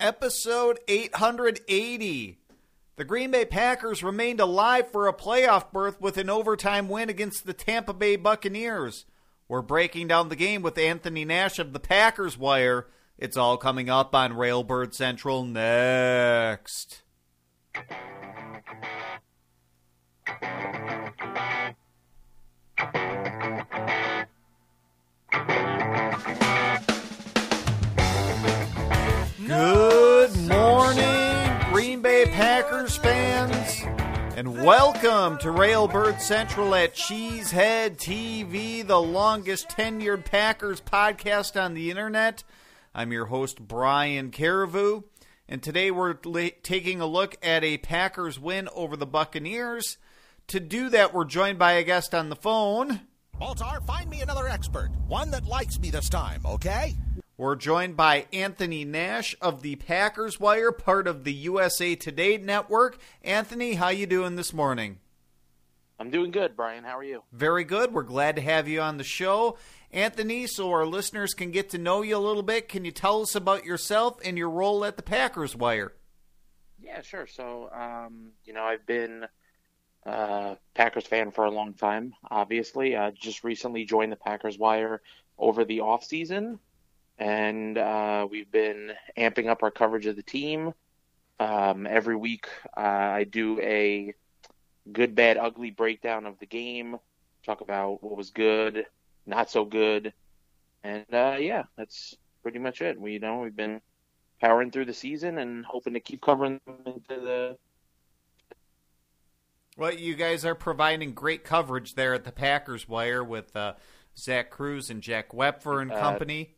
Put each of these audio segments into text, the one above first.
episode 880. The Green Bay Packers remained alive for a playoff berth with an overtime win against the Tampa Bay Buccaneers. We're breaking down the game with Anthony Nash of the Packers Wire. It's all coming up on Railbird Central next. Good Packers fans, and welcome to Railbird Central at Cheesehead TV, the longest tenured Packers podcast on the internet. I'm your host, Brian Carriveau, and today we're la- taking a look at a Packers win over the Buccaneers. To do that, we're joined by a guest on the phone. Baltar, find me another expert. One that likes me this time, okay? We're joined by Anthony Nash of the Packers Wire, part of the USA Today network. Anthony, how you doing this morning? I'm doing good, Brian. How are you? Very good. We're glad to have you on the show. Anthony, so our listeners can get to know you a little bit, can you tell us about yourself and your role at the Packers Wire? Yeah, sure. So, um, you know, I've been a Packers fan for a long time, obviously. I just recently joined the Packers Wire over the off season and uh, we've been amping up our coverage of the team. Um, every week, uh, I do a good, bad, ugly breakdown of the game, talk about what was good, not so good, and uh, yeah, that's pretty much it. We you know we've been powering through the season and hoping to keep covering them into the. Well, you guys are providing great coverage there at the Packers Wire with uh, Zach Kruse and Jack Wepfer and company.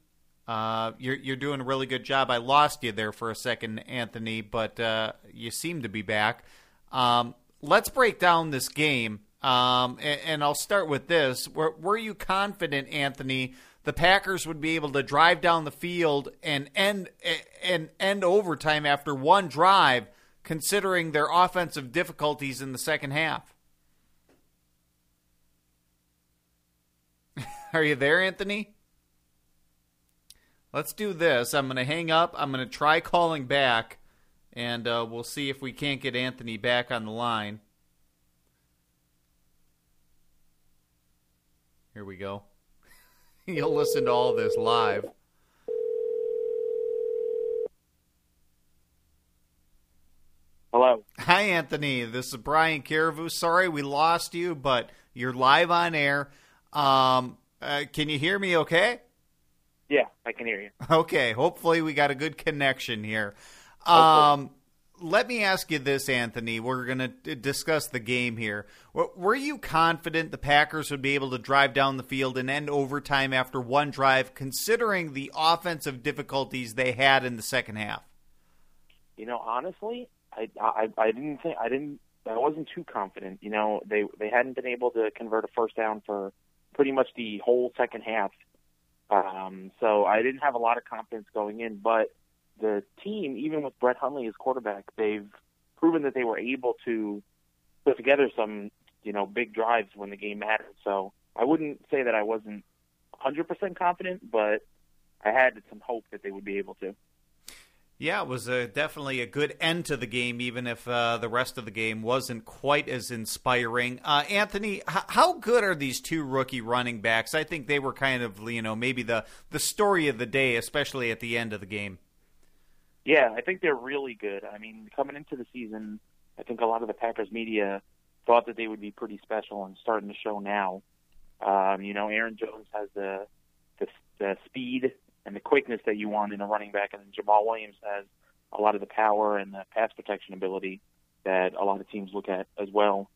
Uh, you're you're doing a really good job. I lost you there for a second, Anthony, but uh, you seem to be back. Um, let's break down this game, um, and, and, I'll start with this. Were, were you confident, Anthony, the Packers would be able to drive down the field and end and end overtime after one drive, considering their offensive difficulties in the second half? Are you there, Anthony? Let's do this. I'm going to hang up. I'm going to try calling back, and uh, we'll see if we can't get Anthony back on the line. Here we go. You'll listen to all this live. Hello. Hi, Anthony. This is Brian Carriveau. Sorry we lost you, but you're live on air. Um, uh, can you hear me okay? Yeah, I can hear you. Okay, hopefully we got a good connection here. Um, let me ask you this, Anthony. We're going to discuss the game here. Were you confident the Packers would be able to drive down the field and end overtime after one drive, considering the offensive difficulties they had in the second half? You know, honestly, I I, I didn't think I didn't I wasn't too confident. You know, they they hadn't been able to convert a first down for pretty much the whole second half um, so I didn't have a lot of confidence going in, but the team, even with Brett Hundley as quarterback, they've proven that they were able to put together some, you know, big drives when the game mattered. So I wouldn't say that I wasn't 100% confident, but I had some hope that they would be able to. Yeah, it was a, definitely a good end to the game, even if uh, the rest of the game wasn't quite as inspiring. Uh, Anthony, h- how good are these two rookie running backs? I think they were kind of, you know, maybe the the story of the day, especially at the end of the game. Yeah, I think they're really good. I mean, coming into the season, I think a lot of the Packers media thought that they would be pretty special and starting to show now. Um, you know, Aaron Jones has the the, the speed and the quickness that you want in a running back. And Jamaal Williams has a lot of the power and the pass protection ability that a lot of teams look at as well.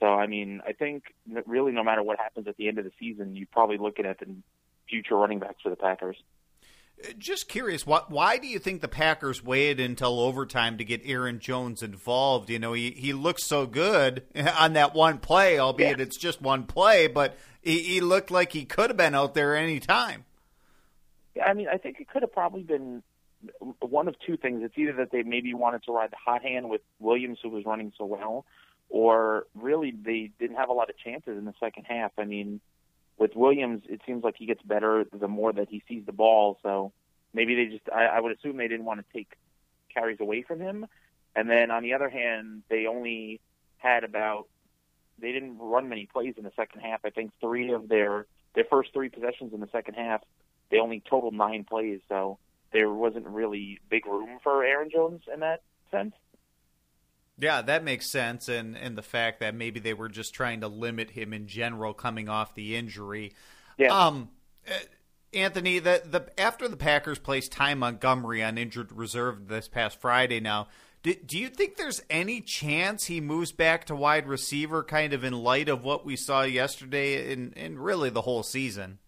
So, I mean, I think really no matter what happens at the end of the season, you're probably looking at the future running backs for the Packers. Uh, just curious, what, why do you think the Packers waited until overtime to get Aaron Jones involved? You know, he, he looks so good on that one play, albeit yeah. it's just one play, but he, he looked like he could have been out there any time. I mean, I think it could have probably been one of two things. It's either that they maybe wanted to ride the hot hand with Williams, who was running so well, or really they didn't have a lot of chances in the second half. I mean, with Williams, it seems like he gets better the more that he sees the ball. So maybe they just, I, I would assume they didn't want to take carries away from him. And then on the other hand, they only had about they didn't run many plays in the second half. I think three of their their first three possessions in the second half, they only totaled nine plays. So there wasn't really big room for Aaron Jones in that sense. Yeah, that makes sense, and and the fact that maybe they were just trying to limit him in general coming off the injury. Yeah. Um, uh, Anthony, the the after the Packers placed Ty Montgomery on injured reserve this past Friday. Now, do, do you think there's any chance he moves back to wide receiver, kind of in light of what we saw yesterday and and really the whole season?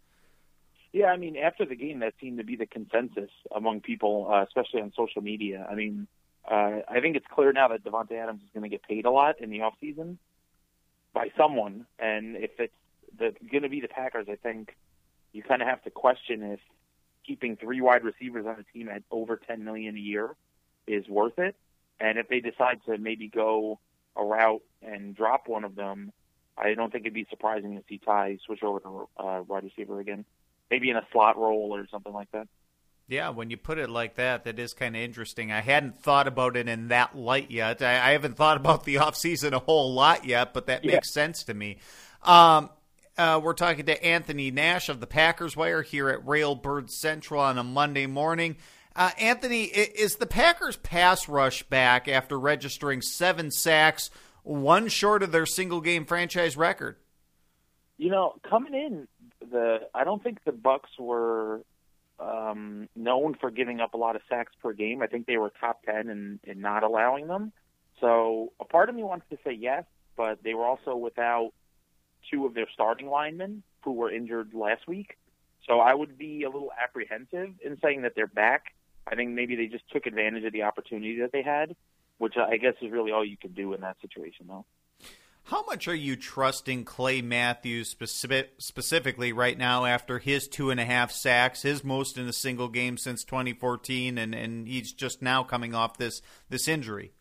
Yeah, I mean, after the game, that seemed to be the consensus among people, uh, especially on social media. I mean, uh, I think it's clear now that Davante Adams is going to get paid a lot in the off season by someone, and if it's going to be the Packers, I think you kind of have to question if keeping three wide receivers on a team at over ten million a year is worth it, and if they decide to maybe go a route and drop one of them, I don't think it'd be surprising to see Ty switch over to uh, wide receiver again, maybe in a slot role or something like that. Yeah, when you put it like that, that is kind of interesting. I hadn't thought about it in that light yet. I, I haven't thought about the offseason a whole lot yet, but that Yeah. makes sense to me. Um, uh, we're talking to Anthony Nash of the Packers Wire here at Railbird Central on a Monday morning. Uh, Anthony, is the Packers pass rush back after registering seven sacks, one short of their single game franchise record? You know, coming in, the I don't think the Bucks were um, known for giving up a lot of sacks per game. I think they were top ten in, in not allowing them. So a part of me wants to say yes, but they were also without two of their starting linemen who were injured last week. So I would be a little apprehensive in saying that they're back. I think maybe they just took advantage of the opportunity that they had, which I guess is really all you can do in that situation, though. How much are you trusting Clay Matthews specific, specifically right now after his two and a half sacks, his most in a single game since 2014, and, and he's just now coming off this this injury?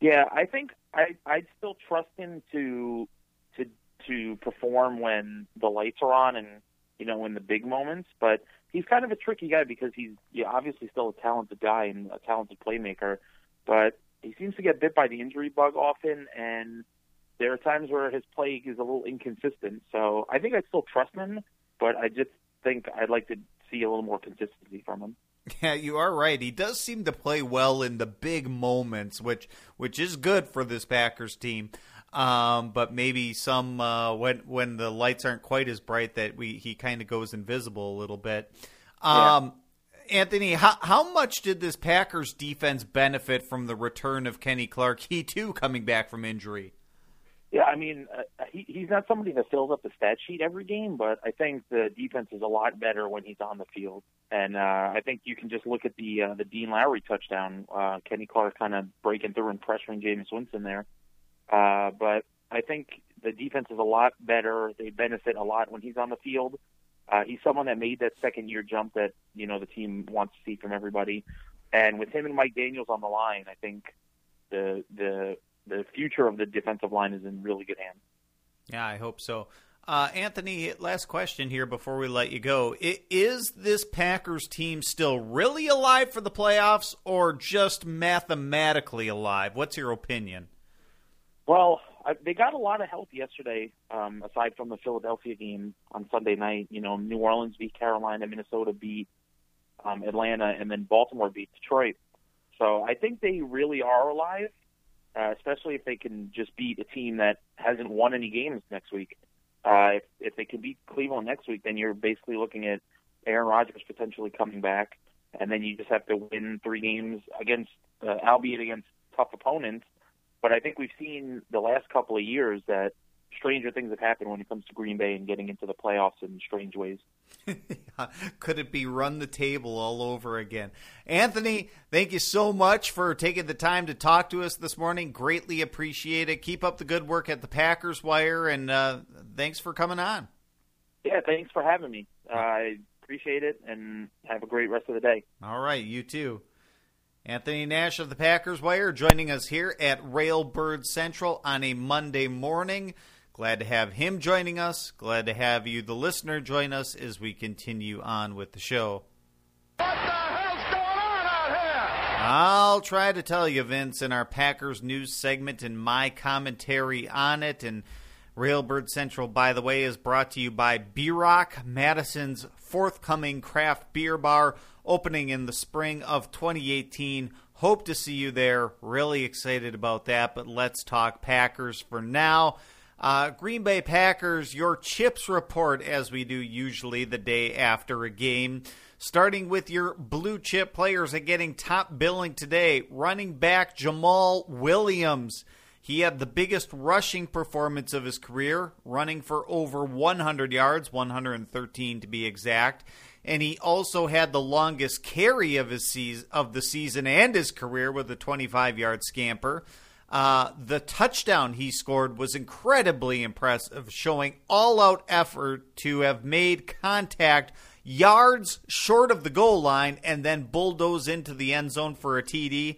Yeah, I think I I'd still trust him to to to perform when the lights are on and you know in the big moments, but he's kind of a tricky guy because he's yeah, obviously still a talented guy and a talented playmaker, but he seems to get bit by the injury bug often and there are times where his play is a little inconsistent. So I think I still trust him, but I just think I'd like to see a little more consistency from him. Yeah, you are right. He does seem to play well in the big moments, which which is good for this Packers team. Um, but maybe some uh, when when the lights aren't quite as bright, that we he kind of goes invisible a little bit. Um, Anthony, how how much did this Packers defense benefit from the return of Kenny Clark? He too coming back from injury. Yeah, I mean, uh, he, he's not somebody that fills up the stat sheet every game, but I think the defense is a lot better when he's on the field. And uh, I think you can just look at the uh, the Dean Lowry touchdown. Uh, Kenny Clark kind of breaking through and pressuring Jameis Winston there. Uh, but I think the defense is a lot better. They benefit a lot when he's on the field. Uh, he's someone that made that second year jump that you know the team wants to see from everybody. And with him and Mike Daniels on the line, I think the the the future of the defensive line is in really good hands. Yeah, I hope so. Uh, Anthony, last question here before we let you go. I- Is this Packers team still really alive for the playoffs or just mathematically alive? What's your opinion? Well, I, they got a lot of help yesterday, um, aside from the Philadelphia game on Sunday night. You know, New Orleans beat Carolina, Minnesota beat um, Atlanta, and then Baltimore beat Detroit. So I think they really are alive, uh, especially if they can just beat a team that hasn't won any games next week. Uh, if, if they can beat Cleveland next week, then you're basically looking at Aaron Rodgers potentially coming back, and then you just have to win three games against, uh, albeit against tough opponents. But I think we've seen the last couple of years that stranger things have happened when it comes to Green Bay and getting into the playoffs in strange ways. Could it be run the table all over again? Anthony, thank you so much for taking the time to talk to us this morning. Greatly appreciate it. Keep up the good work at the Packers Wire, and uh, thanks for coming on. Yeah, thanks for having me. Uh, I appreciate it, and have a great rest of the day. All right, you too. Anthony Nash of the Packers Wire joining us here at Railbird Central on a Monday morning. Glad to have him joining us. Glad to have you, the listener, join us as we continue on with the show. What the hell's going on out here? I'll try to tell you, Vince, in our Packers news segment and my commentary on it. And Railbird Central, by the way, is brought to you by B Rock, Madison's forthcoming craft beer bar, opening in the spring of 2018. Hope to see you there. Really excited about that. But let's talk Packers for now. Uh, Green Bay Packers, your chips report, as we do usually the day after a game. Starting with your blue chip players and getting top billing today. Running back Jamaal Williams. He had the biggest rushing performance of his career, running for over 100 yards, 113 to be exact. And he also had the longest carry of his of the season and his career with a 25-yard scamper. Uh, the touchdown he scored was incredibly impressive, showing all-out effort to have made contact yards short of the goal line and then bulldoze into the end zone for a TD.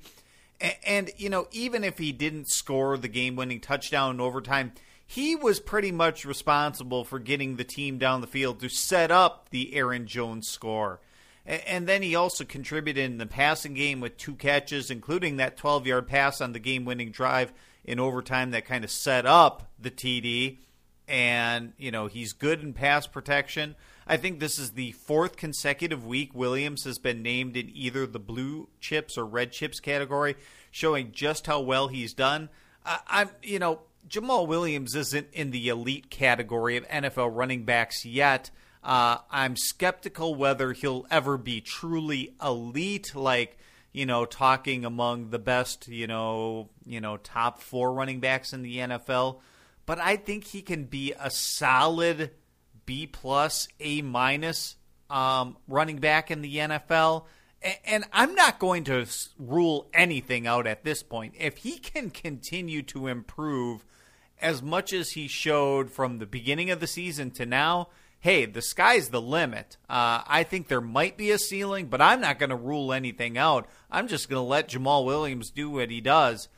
And, and you know, even if he didn't score the game-winning touchdown in overtime, he was pretty much responsible for getting the team down the field to set up the Aaron Jones score. And then he also contributed in the passing game with two catches, including that 12 yard pass on the game winning drive in overtime that kind of set up the TD. And, you know, he's good in pass protection. I think this is the fourth consecutive week Williams has been named in either the blue chips or red chips category, showing just how well he's done. I, I'm, you know, Jamaal Williams isn't in the elite category of NFL running backs yet. Uh, I'm skeptical whether he'll ever be truly elite, like you know, talking among the best, you know, you know, top four running backs in the NFL. But I think he can be a solid B plus, A minus um, running back in the NFL. And I'm not going to rule anything out at this point. If he can continue to improve as much as he showed from the beginning of the season to now, hey, the sky's the limit. Uh, I think there might be a ceiling, but I'm not going to rule anything out. I'm just going to let Jamaal Williams do what he does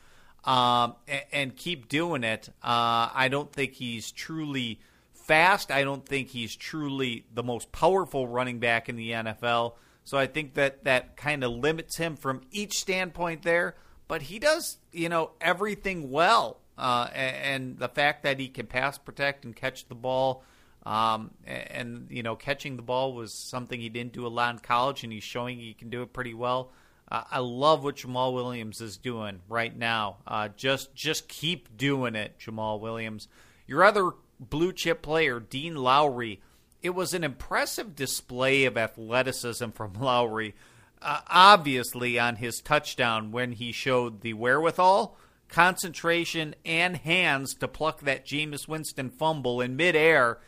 um, and, and, keep doing it. Uh, I don't think he's truly fast. I don't think he's truly the most powerful running back in the NFL. So I think that that kind of limits him from each standpoint there. But he does, you know, everything well. Uh, and, and, the fact that he can pass protect and catch the ball, um, and, you know, catching the ball was something he didn't do a lot in college, and he's showing he can do it pretty well. Uh, I love what Jamaal Williams is doing right now. Uh, just just keep doing it, Jamaal Williams. Your other blue chip player, Dean Lowry. It was an impressive display of athleticism from Lowry, uh, obviously on his touchdown when he showed the wherewithal, concentration, and hands to pluck that Jameis Winston fumble in midair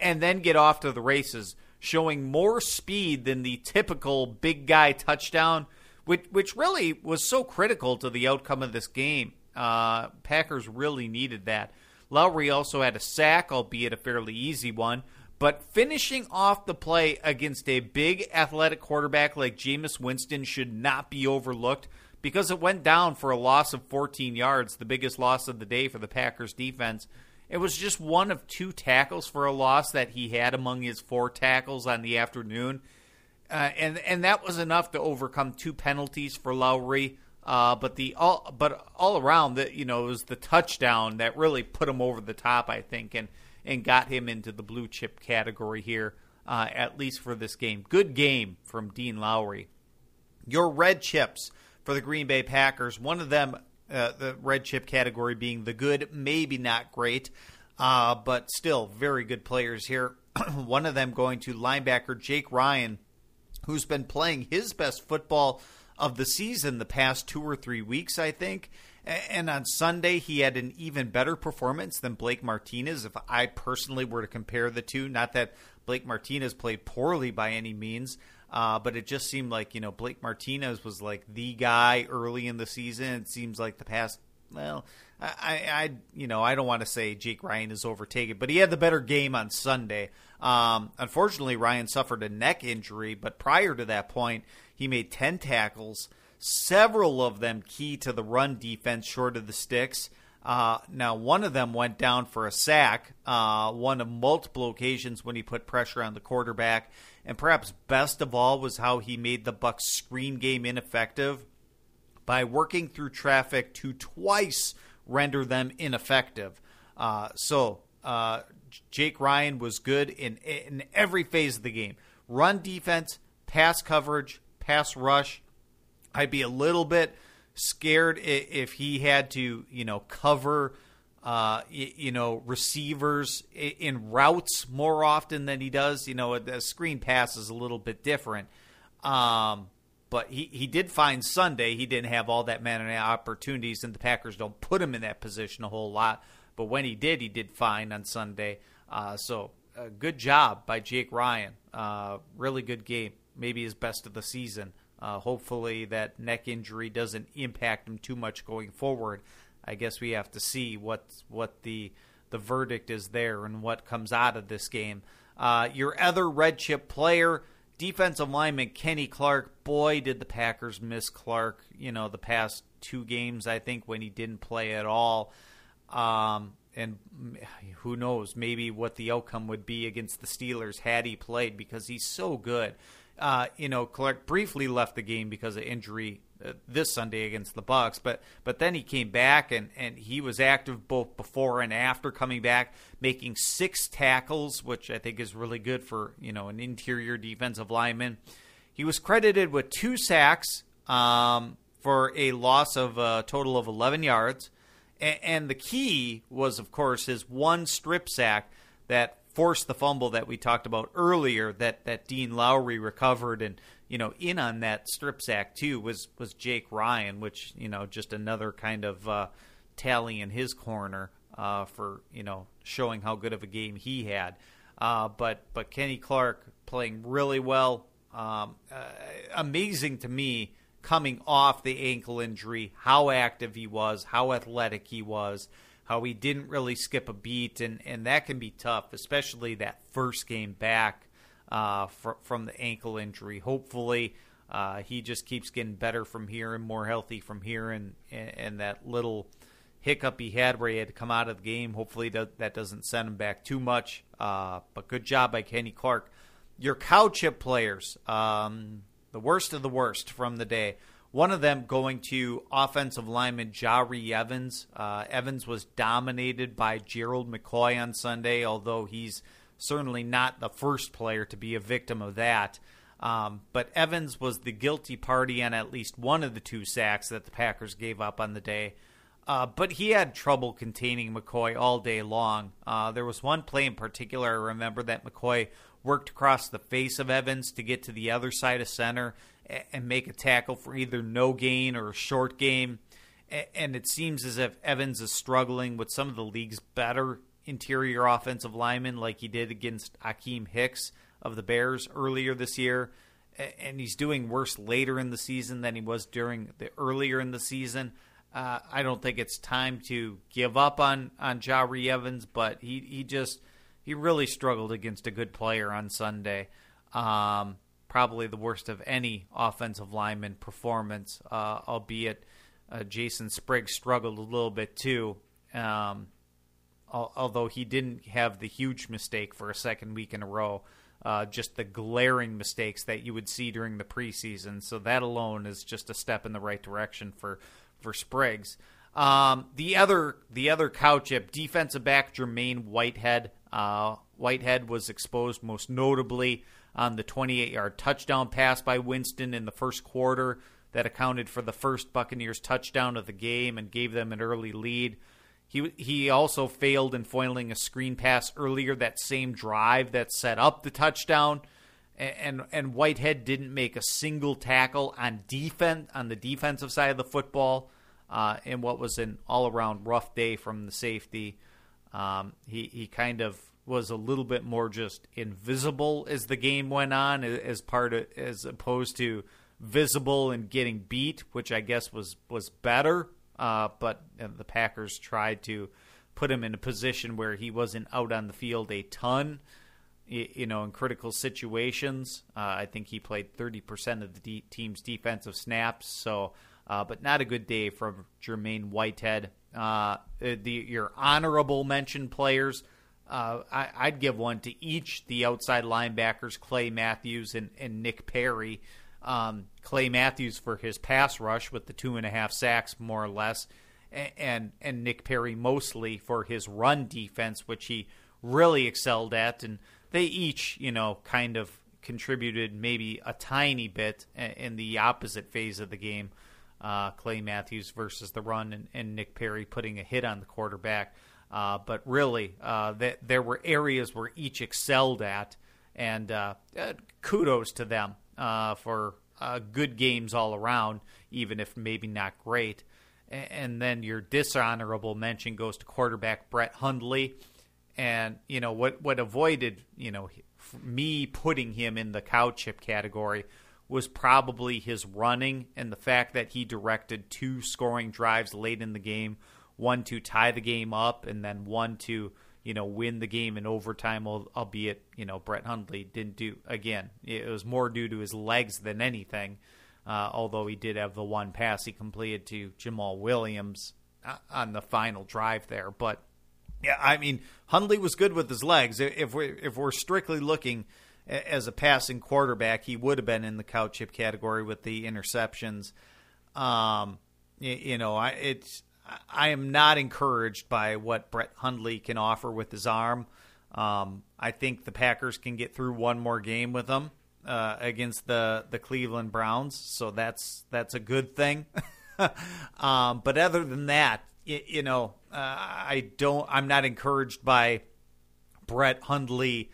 and then get off to the races, showing more speed than the typical big guy touchdown, which, which really was so critical to the outcome of this game. Uh, Packers really needed that. Lowry also had a sack, albeit a fairly easy one. But finishing off the play against a big athletic quarterback like Jameis Winston should not be overlooked because it went down for a loss of 14 yards, the biggest loss of the day for the Packers defense. It was just one of two tackles for a loss that he had among his four tackles on the afternoon. Uh, and and that was enough to overcome two penalties for Lowry. Uh, but the all but all around that you know it was the touchdown that really put him over the top, I think, and and got him into the blue chip category here, uh, at least for this game. Good game from Dean Lowry. Your red chips for the Green Bay Packers. One of them, uh, the red chip category being the good, maybe not great, uh, but still very good players here. One of them going to linebacker Jake Ryan, who's been playing his best football of the season the past two or three weeks, I think. And on Sunday, he had an even better performance than Blake Martinez. If I personally were to compare the two, not that Blake Martinez played poorly by any means, uh, but it just seemed like you know Blake Martinez was like the guy early in the season. It seems like the past, well, I, I you know I don't want to say Jake Ryan is overtaken, but he had the better game on Sunday. Um, unfortunately, Ryan suffered a neck injury, but prior to that point, he made 10 tackles, several of them key to the run defense short of the sticks. Uh, now, one of them went down for a sack, uh, one of multiple occasions when he put pressure on the quarterback. And perhaps best of all was how he made the Bucks screen game ineffective. by working through traffic to twice render them ineffective. Uh, so uh, Jake Ryan was good in in every phase of the game: run defense, pass coverage, pass rush. I'd be a little bit scared if he had to, you know, cover, uh, you know, receivers in routes more often than he does. You know, a screen pass is a little bit different. Um, but he, he did find Sunday. He didn't have all that many opportunities, and the Packers don't put him in that position a whole lot. But when he did, he did fine on Sunday. Uh, so, uh, good job by Jake Ryan. Uh, really good game. Maybe his best of the season. Uh, hopefully, that neck injury doesn't impact him too much going forward. I guess we have to see what what the the verdict is there and what comes out of this game. Uh, your other red chip player defensive lineman Kenny Clark, boy, did the Packers miss Clark. You know, the past two games, I think, when he didn't play at all. Um, and who knows, maybe what the outcome would be against the Steelers had he played because he's so good. Uh, you know, Clark briefly left the game because of injury this Sunday against the Bucks. but but then he came back and and he was active both before and after coming back, making six tackles, which I think is really good for you know an interior defensive lineman. He was credited with two sacks um, for a loss of a total of 11 yards, and, and the key was, of course, his one strip sack that forced the fumble that we talked about earlier that that Dean Lowry recovered and you know in on that strip sack too was was Jake Ryan which you know just another kind of uh, tally in his corner uh, for you know showing how good of a game he had. Uh, but but Kenny Clark playing really well. Um, uh, amazing to me coming off the ankle injury how active he was how athletic he was how he didn't really skip a beat, and, and that can be tough, especially that first game back uh, fr- from the ankle injury. Hopefully, uh, he just keeps getting better from here and more healthy from here, and, and, and that little hiccup he had where he had to come out of the game. Hopefully, that, that doesn't send him back too much. Uh, but good job by Kenny Clark. Your cow chip players, um, the worst of the worst from the day. One of them going to offensive lineman Jahri Evans. Uh, Evans was dominated by Gerald McCoy on Sunday, although he's certainly not the first player to be a victim of that. Um, but Evans was the guilty party on at least one of the two sacks that the Packers gave up on the day. Uh, but he had trouble containing McCoy all day long. Uh, there was one play in particular I remember that McCoy worked across the face of Evans to get to the other side of center and make a tackle for either no gain or a short game. And it seems as if Evans is struggling with some of the league's better interior offensive lineman like he did against Akiem Hicks of the Bears earlier this year. And he's doing worse later in the season than he was during the earlier in the season. Uh, I don't think it's time to give up on on Jahri Evans, but he he just he really struggled against a good player on Sunday. Um, probably the worst of any offensive lineman performance, uh, albeit uh, Jason Spriggs struggled a little bit too. Um, although he didn't have the huge mistake for a second week in a row, uh, just the glaring mistakes that you would see during the preseason. So that alone is just a step in the right direction for for Spriggs. Um, the other the other cow chip defensive back Jermaine Whitehead. Uh, Whitehead was exposed most notably on the 28 yard touchdown pass by Winston in the first quarter that accounted for the first Buccaneers touchdown of the game and gave them an early lead. He he also failed in foiling a screen pass earlier that same drive that set up the touchdown. And and Whitehead didn't make a single tackle on defense on the defensive side of the football uh, in what was an all around rough day from the safety. Um, he he kind of was a little bit more just invisible as the game went on, as part of, as opposed to visible and getting beat, which I guess was was better. Uh, but the Packers tried to put him in a position where he wasn't out on the field a ton. You know, in critical situations, uh, I think he played 30% of the de- team's defensive snaps. So, uh, but not a good day from Jermaine Whitehead. Uh, the your honorable mention players. Uh, I, would give one to each the outside linebackers, Clay Matthews and, and Nick Perry. Um, Clay Matthews for his pass rush with the two and a half sacks, more or less, and, and Nick Perry mostly for his run defense, which he really excelled at, and they each, you know, kind of contributed maybe a tiny bit in the opposite phase of the game. Uh, Clay Matthews versus the run, and, and, Nick Perry putting a hit on the quarterback. Uh, but really, uh, th- there were areas where each excelled at, and uh, uh, kudos to them uh, for good games all around, even if maybe not great. And then your dishonorable mention goes to quarterback Brett Hundley and you know what what avoided you know me putting him in the cow chip category was probably his running and the fact that he directed two scoring drives late in the game, one to tie the game up and then one to you know win the game in overtime. Albeit you know Brett Hundley didn't do again. It was more due to his legs than anything. Uh, although he did have the one pass he completed to Jamaal Williams uh, on the final drive there, but yeah, I mean Hundley was good with his legs. If we're, if we're strictly looking as a passing quarterback, he would have been in the cow chip category with the interceptions. Um, you, know, I it's I am not encouraged by what Brett Hundley can offer with his arm. Um, I think the Packers can get through one more game with him uh, against the the Cleveland Browns, so that's that's a good thing. um, but other than that, you, you know, uh, I don't. I'm not encouraged by Brett Hundley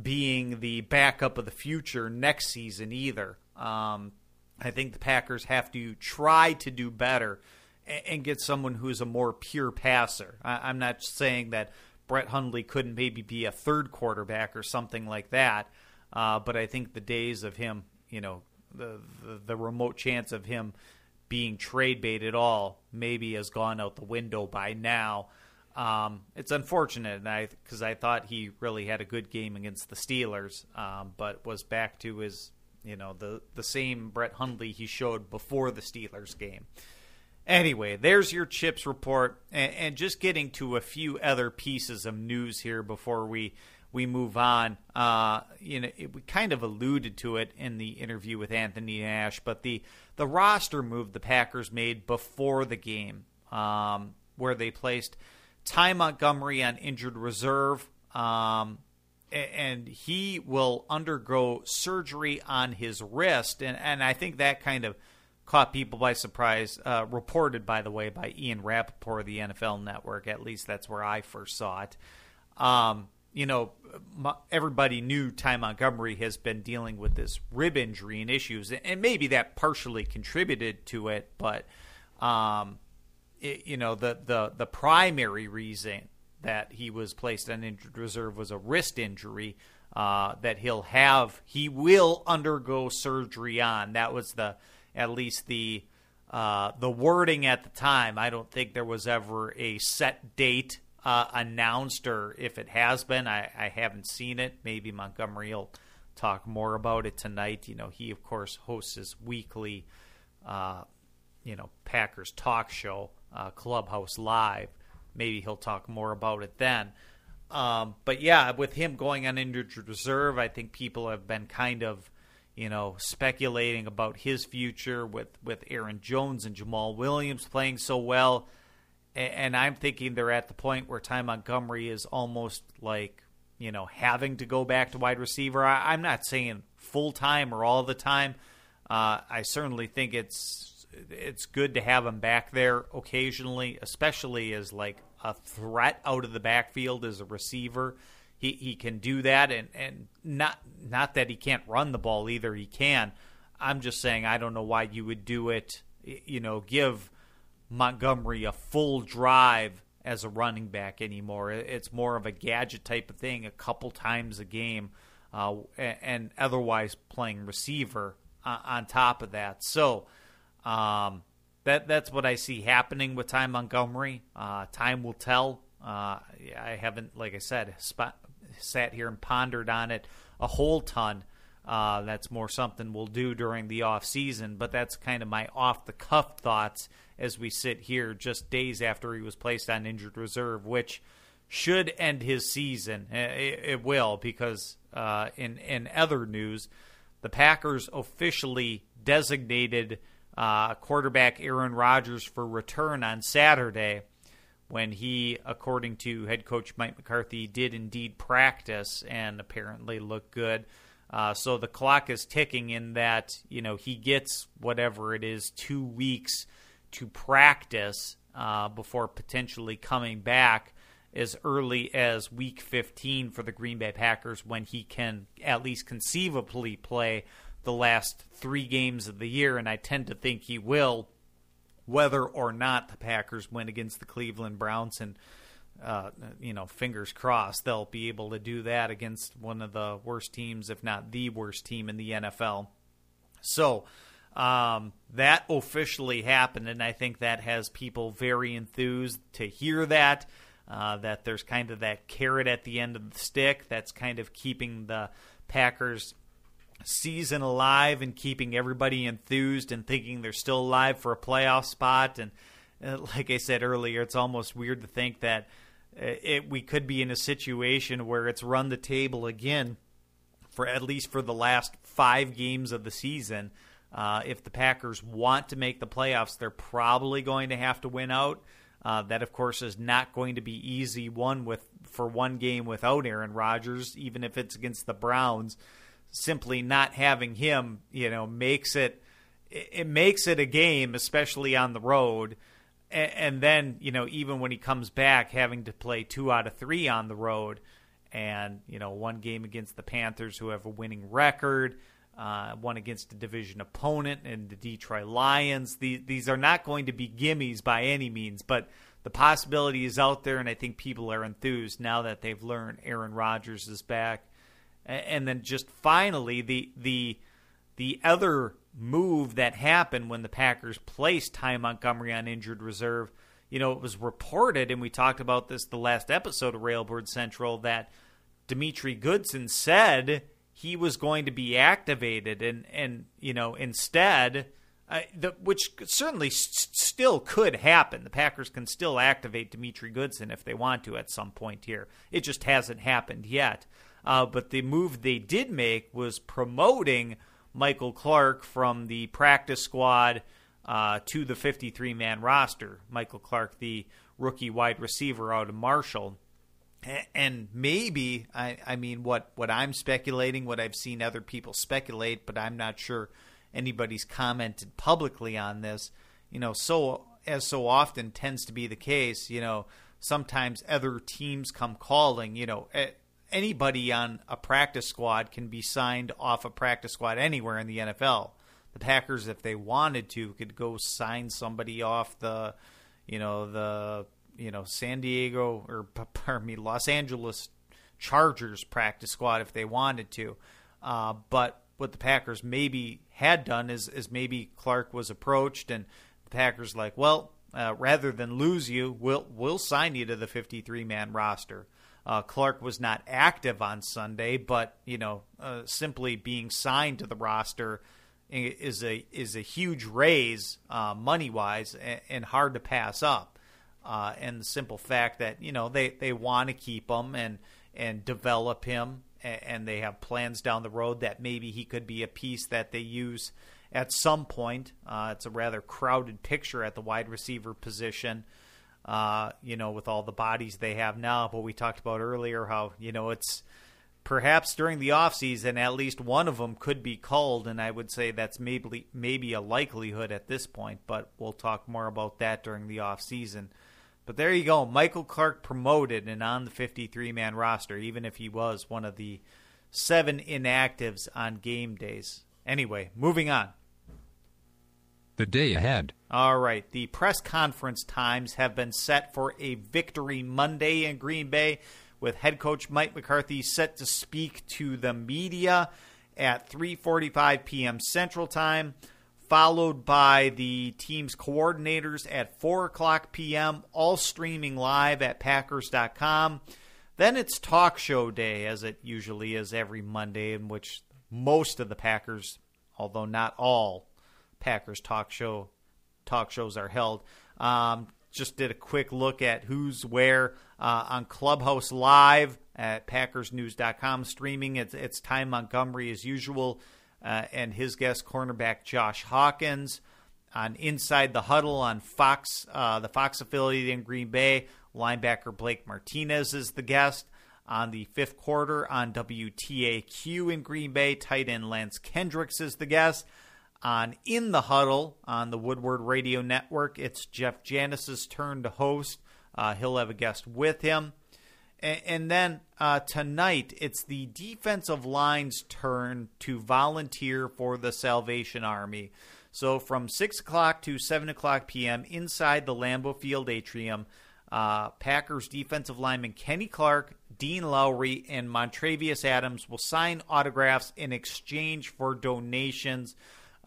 being the backup of the future next season either. Um, I think the Packers have to try to do better and, and get someone who's a more pure passer. I, am not saying that Brett Hundley couldn't maybe be a third quarterback or something like that, uh, but I think the days of him, you know, the, the, the remote chance of him being trade bait at all maybe has gone out the window by now. Um, it's unfortunate, because I, because I, thought he really had a good game against the Steelers, um, but was back to his, you know, the the same Brett Hundley he showed before the Steelers game. Anyway, there's your chips report, and, and just getting to a few other pieces of news here before we we move on. Uh, you know, it, we kind of alluded to it in the interview with Anthony Nash, but the the roster move the Packers made before the game, um, where they placed Ty Montgomery on injured reserve, um, and he will undergo surgery on his wrist, and and I think that kind of caught people by surprise. Uh, reported, by the way, by Ian Rapoport of the NFL Network. At least that's where I first saw it. Um, you know, everybody knew Ty Montgomery has been dealing with this rib injury and issues, and maybe that partially contributed to it. But, um, it, you know, the, the the primary reason that he was placed on injured reserve was a wrist injury uh, that he'll have. He will undergo surgery on. That was the at least the uh, the wording at the time. I don't think there was ever a set date uh, announced, or if it has been, I, I haven't seen it. Maybe Montgomery will talk more about it tonight. You know, he of course hosts his weekly, uh, you know, Packers talk show, uh, Clubhouse Live. Maybe he'll talk more about it then. Um, but yeah, with him going on injured reserve, I think people have been kind of, you know, speculating about his future with with Aaron Jones and Jamaal Williams playing so well and I'm thinking they're at the point where Ty Montgomery is almost like you know having to go back to wide receiver. I, am not saying full time or all the time. Uh, I certainly think it's it's good to have him back there occasionally, especially as like a threat out of the backfield as a receiver. He he can do that, and and not not that he can't run the ball either. He can. I'm just saying I don't know why you would do it. You know, give Montgomery a full drive as a running back anymore. It's more of a gadget type of thing, a couple times a game, uh, and otherwise playing receiver on top of that. So um, that that's what I see happening with Ty Montgomery. Uh, time will tell. Uh, I haven't, like I said, spot, sat here and pondered on it a whole ton. Uh, that's more something we'll do during the off season, but that's kind of my off the cuff thoughts as we sit here just days after he was placed on injured reserve, which should end his season. It, it will because uh, in in other news, the Packers officially designated uh, quarterback Aaron Rodgers for return on Saturday when he, according to head coach Mike McCarthy, did indeed practice and apparently looked good. Uh, so the clock is ticking in that you know he gets whatever it is two weeks to practice uh, before potentially coming back as early as week 15 for the Green Bay Packers when he can at least conceivably play the last three games of the year, and I tend to think he will whether or not the Packers win against the Cleveland Browns and uh, you know, fingers crossed they'll be able to do that against one of the worst teams, if not the worst team in the NFL. So um, that officially happened, and I think that has people very enthused to hear that. Uh, that there's kind of that carrot at the end of the stick that's kind of keeping the Packers season alive and keeping everybody enthused and thinking they're still alive for a playoff spot. And uh, like I said earlier, it's almost weird to think that uh, it, we could be in a situation where it's run the table again for at least for the last five games of the season. Uh, if the Packers want to make the playoffs, they're probably going to have to win out. Uh, that, of course, is not going to be easy. One with for one game without Aaron Rodgers, even if it's against the Browns simply not having him, you know, makes it it makes it a game, especially on the road. And then, you know, even when he comes back, having to play two out of three on the road, and you know, one game against the Panthers, who have a winning record, uh, one against a division opponent, and the Detroit Lions. These these are not going to be gimmies by any means, but the possibility is out there, and I think people are enthused now that they've learned Aaron Rodgers is back and then just finally the the the other move that happened when the Packers placed Ty Montgomery on injured reserve, you know, it was reported, and we talked about this the last episode of Railbird Central, that Demetri Goodson said he was going to be activated, and and you know instead, uh, the, which certainly still could happen. The Packers can still activate Demetri Goodson if they want to at some point here. It just hasn't happened yet. Uh, but the move they did make was promoting Michael Clark from the practice squad uh, to the 53 man roster. Michael Clark, the rookie wide receiver out of Marshall. And maybe, I, I mean, what, what I'm speculating, what I've seen other people speculate, but I'm not sure anybody's commented publicly on this. You know, so as so often tends to be the case, you know, sometimes other teams come calling, you know, eh, anybody on a practice squad can be signed off a practice squad anywhere in the NFL. The Packers, if they wanted to, could go sign somebody off the, you know, the you know San Diego or pardon me, Los Angeles Chargers practice squad if they wanted to. Uh, but what the Packers maybe had done is is maybe Clark was approached and the Packers like, well, uh, rather than lose you, we'll we'll sign you to the 53 man roster. Uh, Clark was not active on Sunday, but you know, uh, simply being signed to the roster is a is a huge raise uh, money wise and, and, hard to pass up. Uh, and the simple fact that you know they, they want to keep him and and develop him, and, and they have plans down the road that maybe he could be a piece that they use at some point. Uh, it's a rather crowded picture at the wide receiver position uh, you know, with all the bodies they have now. But we talked about earlier how, you know, it's perhaps during the offseason, at least one of them could be called. And I would say that's maybe, maybe a likelihood at this point, but we'll talk more about that during the offseason. But there you go. Michael Clark promoted and on the 53 man roster, even if he was one of the seven inactives on game days. Anyway, moving on the day ahead. All right. The press conference times have been set for a victory Monday in Green Bay, with head coach Mike McCarthy set to speak to the media at 3:45 p.m. Central Time, followed by the team's coordinators at 4 o'clock p.m. All streaming live at Packers.com. Then it's talk show day, as it usually is every Monday, in which most of the Packers, although not all, Packers talk show talk shows are held. Um, just did a quick look at who's where uh, on Clubhouse Live at PackersNews.com streaming. It's, it's Ty Montgomery as usual. uh, and his guest cornerback Josh Hawkins. On Inside the Huddle on Fox, uh, the Fox affiliate in Green Bay, linebacker Blake Martinez is the guest. On the fifth quarter on WTAQ in Green Bay, tight end Lance Kendricks is the guest. On In the Huddle on the Woodward Radio Network, it's Jeff Janis's turn to host. Uh, he'll have a guest with him. And, and then uh, tonight, it's the defensive line's turn to volunteer for the Salvation Army. So from 6 o'clock to 7 o'clock p.m. inside the Lambeau Field atrium, uh, Packers defensive lineman Kenny Clark, Dean Lowry, and Montravius Adams will sign autographs in exchange for donations.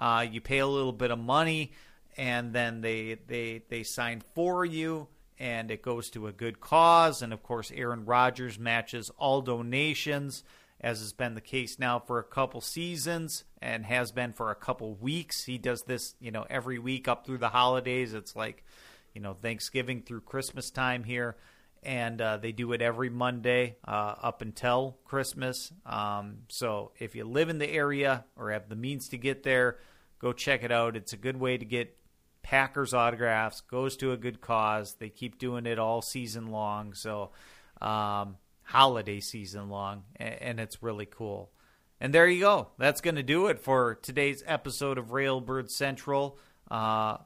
Uh, you pay a little bit of money, and then they they they sign for you, and it goes to a good cause. And of course, Aaron Rodgers matches all donations, as has been the case now for a couple seasons, and has been for a couple weeks. He does this, you know, every week up through the holidays. It's like you know Thanksgiving through Christmas time here, and uh, they do it every Monday uh, up until Christmas. Um, so if you live in the area or have the means to get there, go check it out. It's a good way to get Packers autographs. Goes to a good cause. They keep doing it all season long. So um, holiday season long, and it's really cool. And there you go. That's going to do it for today's episode of Railbird Central. Uh,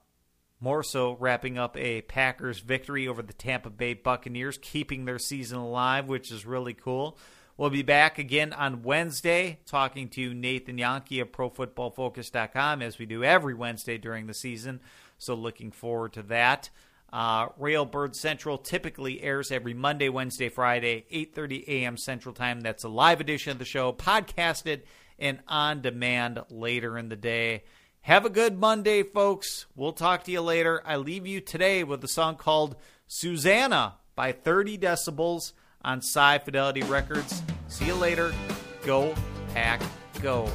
more so, wrapping up a Packers victory over the Tampa Bay Buccaneers, keeping their season alive, which is really cool. We'll be back again on Wednesday talking to Nathan Jahnke of ProFootballFocus.com as we do every Wednesday during the season. So, looking forward to that. Uh, Railbird Central typically airs every Monday, Wednesday, Friday, 8:30 a.m. Central Time. That's a live edition of the show, podcasted and on demand later in the day. Have a good Monday, folks. We'll talk to you later. I leave you today with a song called Susanna by 30 Decibels on Sci Fidelity Records. See you later. Go, Pack, go.